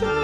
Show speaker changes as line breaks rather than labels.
future.